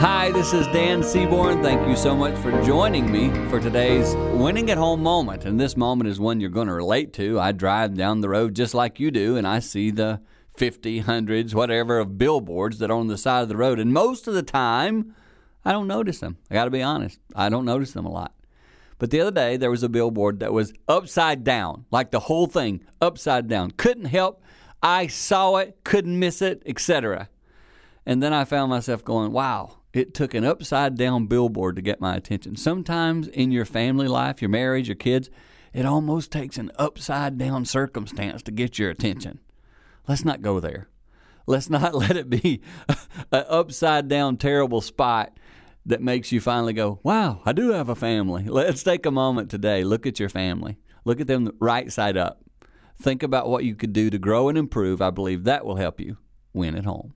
Hi, this is Dan Seaborn. Thank you so much for joining me for today's winning at home moment. And this moment is one you're going to relate to. I drive down the road just like you do, and I see the 50, hundreds, whatever of billboards that are on the side of the road. And most of the time, I don't notice them. I got to be honest, I don't notice them a lot. But the other day, there was a billboard that was upside down, like the whole thing upside down. Couldn't help. I saw it, couldn't miss it, etc. And then I found myself going, wow, it took an upside down billboard to get my attention. Sometimes in your family life, your marriage, your kids, it almost takes an upside down circumstance to get your attention. Let's not go there. Let's not let it be an upside down terrible spot that makes you finally go, wow, I do have a family. Let's take a moment today. Look at your family. Look at them right side up. Think about what you could do to grow and improve. I believe that will help you win at home.